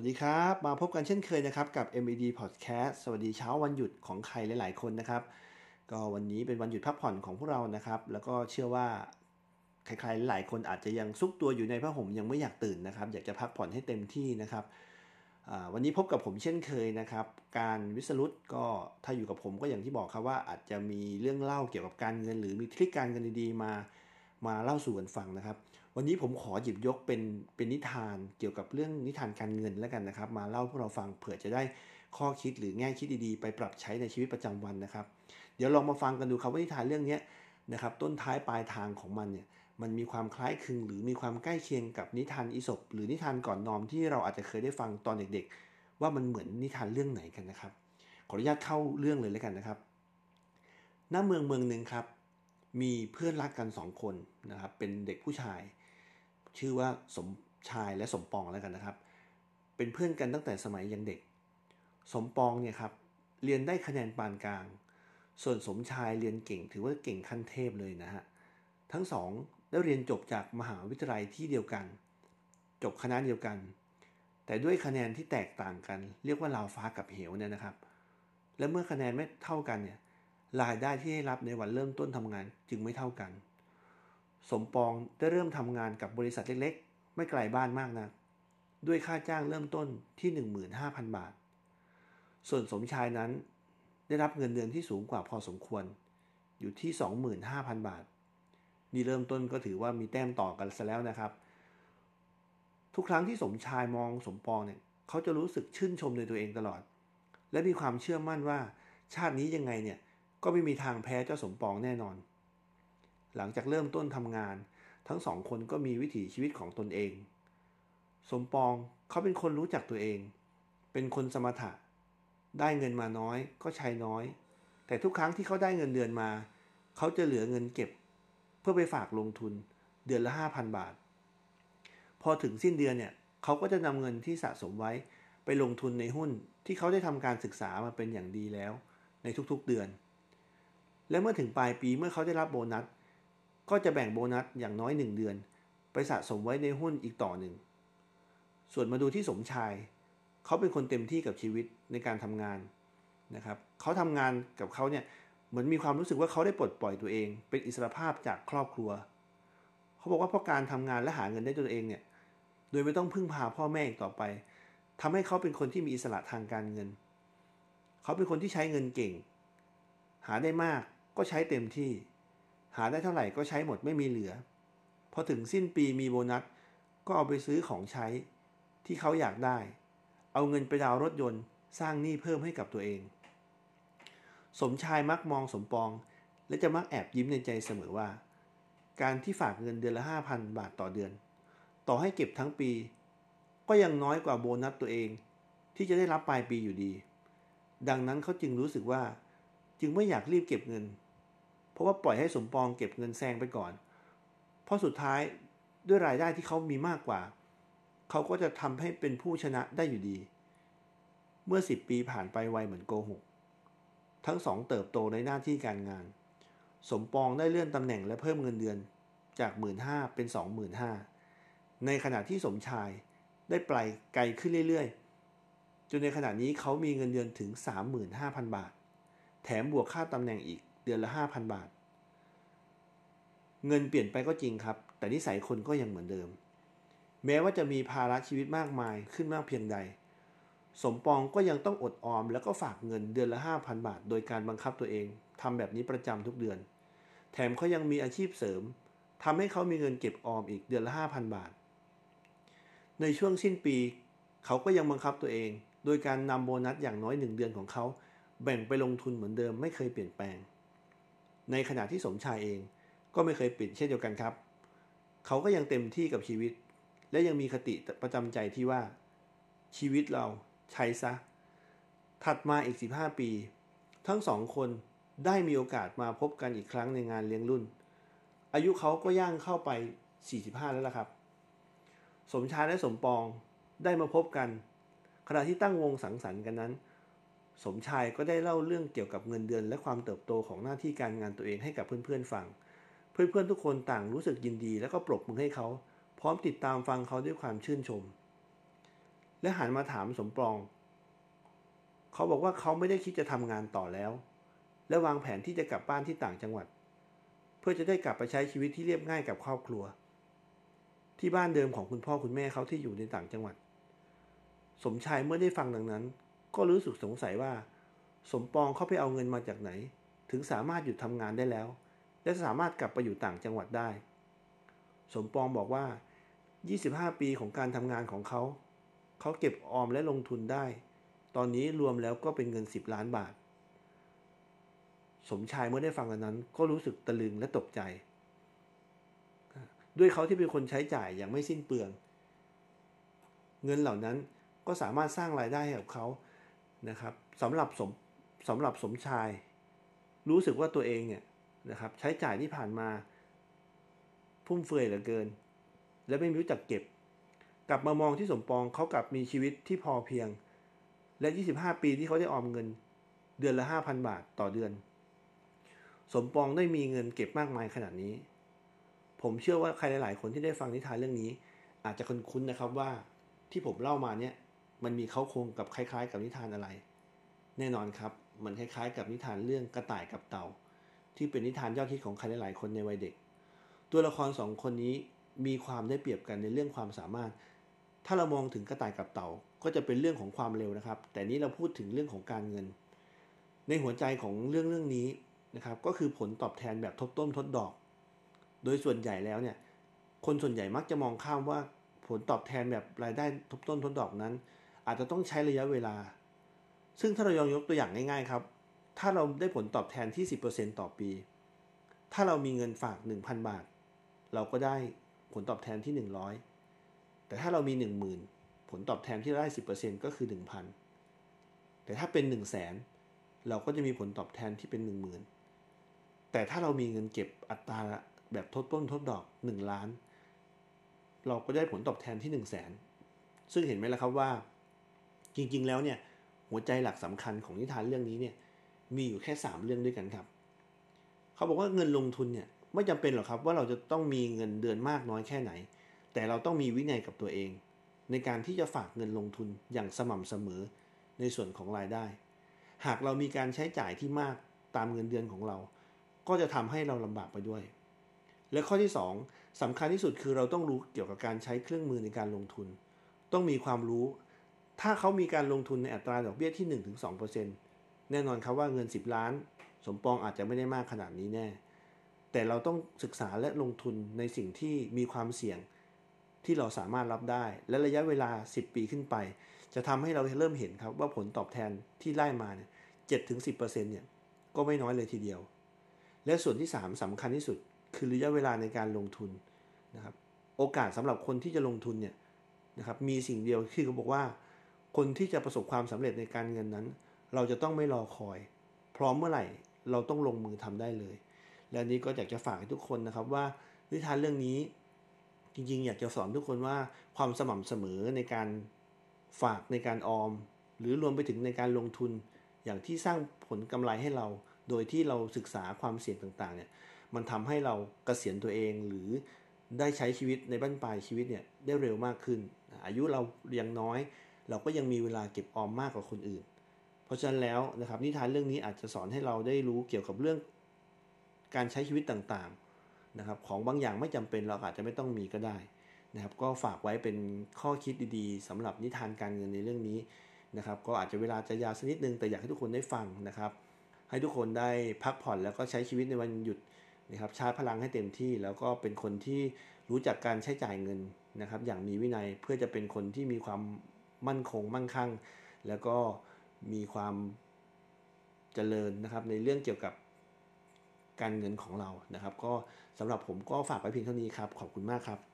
วัสดีครับ มาพบกันเช่นเคยนะครับกับ MED Podcast สวัสดีเช้าวันหยุดของใครหลาย ๆ คนนะครับ ก็วันนี้เป็นวันหยุดพักผ่อนของพวกเรานะครับ แล้วก็เชื่อว่าใครๆหลายคนอาจจะยังซุกตัวอยู่ในผ้าห่มยังไม่อยากตื่นนะครับ อยากจะพักผ่อนให้เต็มที่นะครับวันนี้พบกับผมเช่นเคยนะครับ การวิสรุตก็ถ้าอยู่กับผมก็อย่างที่บอกครับว่าอาจจะมีเรื่องเล่าเกี่ยวกับการเงิน หรือมีทริคการเงินดีๆมามาเล่าสู่กันฟังนะครับ วันนี้ผมขอหยิบยกเป็นเป็นนิทานเกี่ยวกับเรื่องนิทานการเงินแล้วกันนะครับ มาเล่าพวกเราฟังเผื่อจะได้ข้อคิดหรือแง่คิดดีๆ ไปปรับใช้ในชีวิตประจำวันนะครับ เดี๋ยวลองมาฟังกันดูครับว่านิทานเรื่องนี้นะครับต้นท้ายปลายทางของมันเนี่ยมันมีความคล้ายคลึงหรือมีความใกล้เคียงกับนิทานอิศบหรือนิทานก่อนนอนที่เราอาจจะเคยได้ฟังตอนเด็กๆ ว่ามันเหมือนนิทานเรื่องไหนกันนะครับ ขออนุญาตเข้าเรื่องเลยแล้วกันนะครับณเมืองเมืองหนึ่งครับ มีเพื่อนรักกันสองคนนะครับเป็นเด็กผู้ชาย ชื่อว่าสมชายและสมปองแล้วกันนะครับ เป็นเพื่อนกันตั้งแต่สมัยยังเด็ก สมปองเนี่ยครับเรียนได้คะแนนปานกลาง ส่วนสมชายเรียนเก่งถือว่าเก่งขั้นเทพเลยนะฮะทั้งสองได้เรียนจบจากมหาวิทยาลัยที่เดียวกัน จบคณะเดียวกัน แต่ด้วยคะแนนที่แตกต่างกัน เรียกว่าลาวฟ้ากับเหวเนี่ยนะครับ และเมื่อคะแนนไม่เท่ากันเนี่ยรายได้ที่ได้รับในวันเริ่มต้นทำงานจึงไม่เท่ากัน สมปองได้เริ่มทำงานกับบริษัทเล็กๆ ไม่ไกลบ้านมากนะด้วยค่าจ้างเริ่มต้นที่ 15,000 บาท ส่วนสมชายนั้นได้รับเงินเดือนที่สูงกว่าพอสมควร อยู่ที่ 25,000 บาท นี่เริ่มต้นก็ถือว่ามีแต้มต่อกันซะแล้วนะครับ ทุกครั้งที่สมชายมองสมปองเนี่ยเขาจะรู้สึกชื่นชมในตัวเองตลอด และมีความเชื่อมั่นว่าชาตินี้ยังไงเนี่ยก็ไม่มีทางแพ้เจ้าสมปองแน่นอน หลังจากเริ่มต้นทำงาน ทั้งสองคนก็มีวิถีชีวิตของตนเอง สมปองเขาเป็นคนรู้จักตัวเอง เป็นคนสมถะ ได้เงินมาน้อยก็ใช้น้อย แต่ทุกครั้งที่เขาได้เงินเดือนมา เขาจะเหลือเงินเก็บ เพื่อไปฝากลงทุนเดือนละ 5,000 บาท พอถึงสิ้นเดือนเนี่ยเขาก็จะนำเงินที่สะสมไว้ไปลงทุนในหุ้นที่เขาได้ทำการศึกษามาเป็นอย่างดีแล้ว ในทุกๆเดือน และเมื่อถึงปลายปีเมื่อเขาได้รับโบนัส ก็จะแบ่งโบนัสอย่างน้อย 1 เดือน ไปสะสมไว้ในหุ้นอีกต่อหนึ่ง ส่วนมาดูที่สมชาย เขาเป็นคนเต็มที่กับชีวิตในการทำงานนะครับเขาทำงานกับเขาเนี่ยเหมือนมีความรู้สึกว่าเขาได้ปลดปล่อยตัวเอง เป็นอิสรภาพจากครอบครัว เขาบอกว่าเพราะการทำงานและหาเงินได้ตัวเองเนี่ยโดยไม่ต้องพึ่งพาพ่อแม่อีกต่อไปทำให้เขาเป็นคนที่มีอิสระทางการเงิน เขาเป็นคนที่ใช้เงินเก่ง หาได้มากก็ใช้เต็มที่ หาได้เท่าไหร่ก็ใช้หมดไม่มีเหลือ พอถึงสิ้นปีมีโบนัส ก็เอาไปซื้อของใช้ที่เขาอยากได้ เอาเงินไปดาวรถยนต์สร้างหนี้เพิ่มให้กับตัวเอง สมชายมักมองสมปอง และจะมักแอบยิ้มในใจเสมอว่า การที่ฝากเงินเดือนละ 5,000 บาทต่อเดือน ต่อให้เก็บทั้งปี ก็ยังน้อยกว่าโบนัสตัวเอง ที่จะได้รับปลายปีอยู่ดี ดังนั้นเขาจึงรู้สึกว่า จึงไม่อยากรีบเก็บเงิน ราะว่าปล่อยให้สมปองเก็บเงินแซงไปก่อน เพราะสุดท้ายด้วยรายได้ที่เขามีมากกว่า เขาก็จะทำให้เป็นผู้ชนะได้อยู่ดี เมื่อ 10 ปีผ่านไปไวเหมือนโกหก ทั้งสองเติบโตในหน้าที่การงาน สมปองได้เลื่อนตำแหน่งและเพิ่มเงินเดือนจาก 1 5ื่นเป็น 25,000 ในขณะที่สมชายได้ไปไกลขึ้นเรื่อยๆ จนในขณะนี้เขามีเงินเดือนถึง 35,000 บาท แถมบวกค่าตำแหน่งอีก ดือนละ5,000บาท เงินเปลี่ยนไปก็จริงครับ แต่นิสัยคนก็ยังเหมือนเดิม แม้ว่าจะมีภาระชีวิตมากมายขึ้นมากเพียงใด สมปองก็ยังต้องอดออม แล้วก็ฝากเงินเดือนละ5,000บาท โดยการบังคับตัวเองทำแบบนี้ประจำทุกเดือน แถมเขายังมีอาชีพเสริมทำให้เขามีเงินเก็บออมอีกเดือนละ5,000บาท ในช่วงสิ้นปี เขาก็ยังบังคับตัวเอง โดยการนำโบนัสอย่างน้อยหนึ่งเดือนของเขาแบ่งไปลงทุนเหมือนเดิมไม่เคยเปลี่ยนแปลง ในขณะที่สมชายเองก็ไม่เคยปิดเช่นเดียวกันครับ เขาก็ยังเต็มที่กับชีวิต และยังมีคติประจำใจที่ว่า ชีวิตเราใช้ซะ ถัดมาอีก 15 ปี ทั้งสองคนได้มีโอกาสมาพบกันอีกครั้งในงานเลี้ยงรุ่น อายุเขาก็ย่างเข้าไป 45 แล้วล่ะครับ สมชายและสมปองได้มาพบกัน ขณะที่ตั้งวงสังสรรค์กันนั้น สมชายก็ได้เล่าเรื่องเกี่ยวกับเงินเดือนและความเติบโตของหน้าที่การงานตัวเองให้กับเพื่อนๆฟัง เพื่อนๆทุกคนต่างรู้สึกยินดีและก็ปรบมือให้เขา พร้อมติดตามฟังเขาด้วยความชื่นชม และหันมาถามสมปอง เขาบอกว่าเขาไม่ได้คิดจะทำงานต่อแล้ว และวางแผนที่จะกลับบ้านที่ต่างจังหวัด เพื่อจะได้กลับไปใช้ชีวิตที่เรียบง่ายกับครอบครัว ที่บ้านเดิมของคุณพ่อคุณแม่เขาที่อยู่ในต่างจังหวัด สมชายเมื่อได้ฟังดังนั้น ก็รู้สึกสงสัยว่า สมปองเขาไปเอาเงินมาจากไหน ถึงสามารถหยุดทำงานได้แล้ว และสามารถกลับไปอยู่ต่างจังหวัดได้ สมปองบอกว่า 25 ปีของการทำงานของเขา เขาเก็บออมและลงทุนได้ ตอนนี้รวมแล้วก็เป็นเงิน 10 ล้านบาท สมชายเมื่อได้ฟังอันนั้น ก็รู้สึกตะลึงและตกใจ ด้วยเขาที่เป็นคนใช้จ่ายอย่างไม่สิ้นเปลือง เงินเหล่านั้นก็สามารถสร้างรายได้ให้กับเขา นะครับสำหรับสมสำหรับสมชาย รู้สึกว่าตัวเองเนี่ยนะครับใช้จ่ายที่ผ่านมาฟุ่มเฟือยเหลือเกิน และไม่รู้จักเก็บ กลับมามองที่สมปองเขากลับมีชีวิตที่พอเพียง และ 25 ปีที่เขาได้ออมเงิน เดือนละ 5,000 บาทต่อเดือน สมปองได้มีเงินเก็บมากมายขนาดนี้ ผมเชื่อว่าใครหลาย ๆ คนที่ได้ฟังนิทานเรื่องนี้ อาจจะคุ้นๆนะครับว่าที่ผมเล่ามาเนี่ย มันมีเขาโครงกับคล้าย ๆ กับนิทานอะไร แน่นอนครับ มันคล้ายๆ กับนิทานเรื่องกระต่ายกับเต่า ที่เป็นนิทานยอดฮิตของใครหลายๆคนในวัยเด็ก ตัวละครสองคนนี้มีความได้เปรียบกันในเรื่องความสามารถ ถ้าเรามองถึงกระต่ายกับเต่าก็จะเป็นเรื่องของความเร็วนะครับ แต่นี้เราพูดถึงเรื่องของการเงิน ในหัวใจของเรื่องเรื่องนี้นะครับ ก็คือผลตอบแทนแบบทบต้นทดดอก โดยส่วนใหญ่แล้วเนี่ย คนส่วนใหญ่มักจะมองข้ามว่าผลตอบแทนแบบรายได้ทบต้นทดดอกนั้น อาจจะต้องใช้ระยะเวลา ซึ่งถ้าเรายองยกตัวอย่างง่ายๆครับ ถ้าเราได้ผลตอบแทนที่ 10%ต่อปี ถ้าเรามีเงินฝาก 1,000 บาท เราก็ได้ผลตอบแทนที่ 100 แต่ถ้าเรามี 10,000 ผลตอบแทนที่ได้ 10%ก็คือ 1,000 แต่ถ้าเป็น 1 0 0 0 0แสนเราก็จะมีผลตอบแทนที่เป็น 10,000 แต่ถ้าเรามีเงินเก็บอัตราแบบทดต้นทดดอก 1 ล้าน เราก็ได้ผลตอบแทนที่ 1 0 0 0 0แสนซึ่งเห็นไหมล่ะครับว่า จริง ๆ แล้วเนี่ยหัวใจหลักสำคัญของนิทานเรื่องนี้เนี่ยมีอยู่แค่ 3 เรื่องด้วยกันครับ เขาบอกว่าเงินลงทุนเนี่ยไม่จำเป็นหรอกครับว่าเราจะต้องมีเงินเดือนมากน้อยแค่ไหน แต่เราต้องมีวินัยกับตัวเอง ในการที่จะฝากเงินลงทุนอย่างสม่ำเสมอในส่วนของรายได้ หากเรามีการใช้จ่ายที่มากตามเงินเดือนของเรา ก็จะทำให้เราลำบากไปด้วย และข้อที่ 2สำคัญที่สุดคือเราต้องรู้เกี่ยวกับการใช้เครื่องมือในการลงทุน ต้องมีความรู้ ถ้าเขามีการลงทุนในอัตราดอกเบี้ยที่ 1-2%แน่นอนครับว่าเงิน 10 ล้าน สมปองอาจจะไม่ได้มากขนาดนี้แน่ แต่เราต้องศึกษาและลงทุนในสิ่งที่มีความเสี่ยงที่เราสามารถรับได้ และระยะเวลา 10 ปีขึ้นไป จะทำให้เราเริ่มเห็นครับว่าผลตอบแทนที่ไล่มาเนี่ยเจ็ดถึงสิเนี่ยก็ไม่น้อยเลยทีเดียว และส่วนที่ 3สำคัญที่สุด คือระยะเวลาในการลงทุนนะครับ โอกาสสำหรับคนที่จะลงทุนเนี่ยนะครับมีสิ่งเดียวคือเขาบอกว่า คนที่จะประสบความสำเร็จในการเงินนั้น เราจะต้องไม่รอคอย พร้อมเมื่อไหร่เราต้องลงมือทำได้เลย และนี้ก็อยากจะฝากให้ทุกคนนะครับว่านิทานเรื่องนี้จริงๆ อยากจะสอนทุกคนว่าความสม่ำเสมอในการฝากในการออม หรือรวมไปถึงในการลงทุน อย่างที่สร้างผลกำไรให้เรา โดยที่เราศึกษาความเสี่ยงต่างๆเนี่ยมันทำให้เรากเกษียณตัวเองหรือได้ใช้ชีวิตในบ้านปลายชีวิตเนี่ยได้เร็วมากขึ้น อายุเรายังน้อย เราก็ยังมีเวลาเก็บออมมากกว่าคนอื่น เพราะฉะนั้นแล้วนะครับนิทานเรื่องนี้อาจจะสอนให้เราได้รู้เกี่ยวกับเรื่องการใช้ชีวิตต่างๆนะครับของบางอย่างไม่จำเป็นเราอาจจะไม่ต้องมีก็ได้นะครับก็ฝากไว้เป็นข้อคิดดีๆสำหรับนิทานการเงินในเรื่องนี้นะครับก็อาจจะเวลาจะยาวสักนิดนึงแต่อยากให้ทุกคนได้ฟังนะครับ ให้ทุกคนได้พักผ่อนแล้วก็ใช้ชีวิตในวันหยุดนะครับชาร์จพลังให้เต็มที่ แล้วก็เป็นคนที่รู้จักการใช้จ่ายเงินนะครับ อย่างมีวินัยเพื่อจะเป็นคนที่มีความ มั่นคงมั่งคั่ง แล้วก็มีความเจริญนะครับ ในเรื่องเกี่ยวกับการเงินของเรานะครับ ก็สำหรับผมก็ฝากไว้เพียงเท่านี้ครับ ขอบคุณมากครับ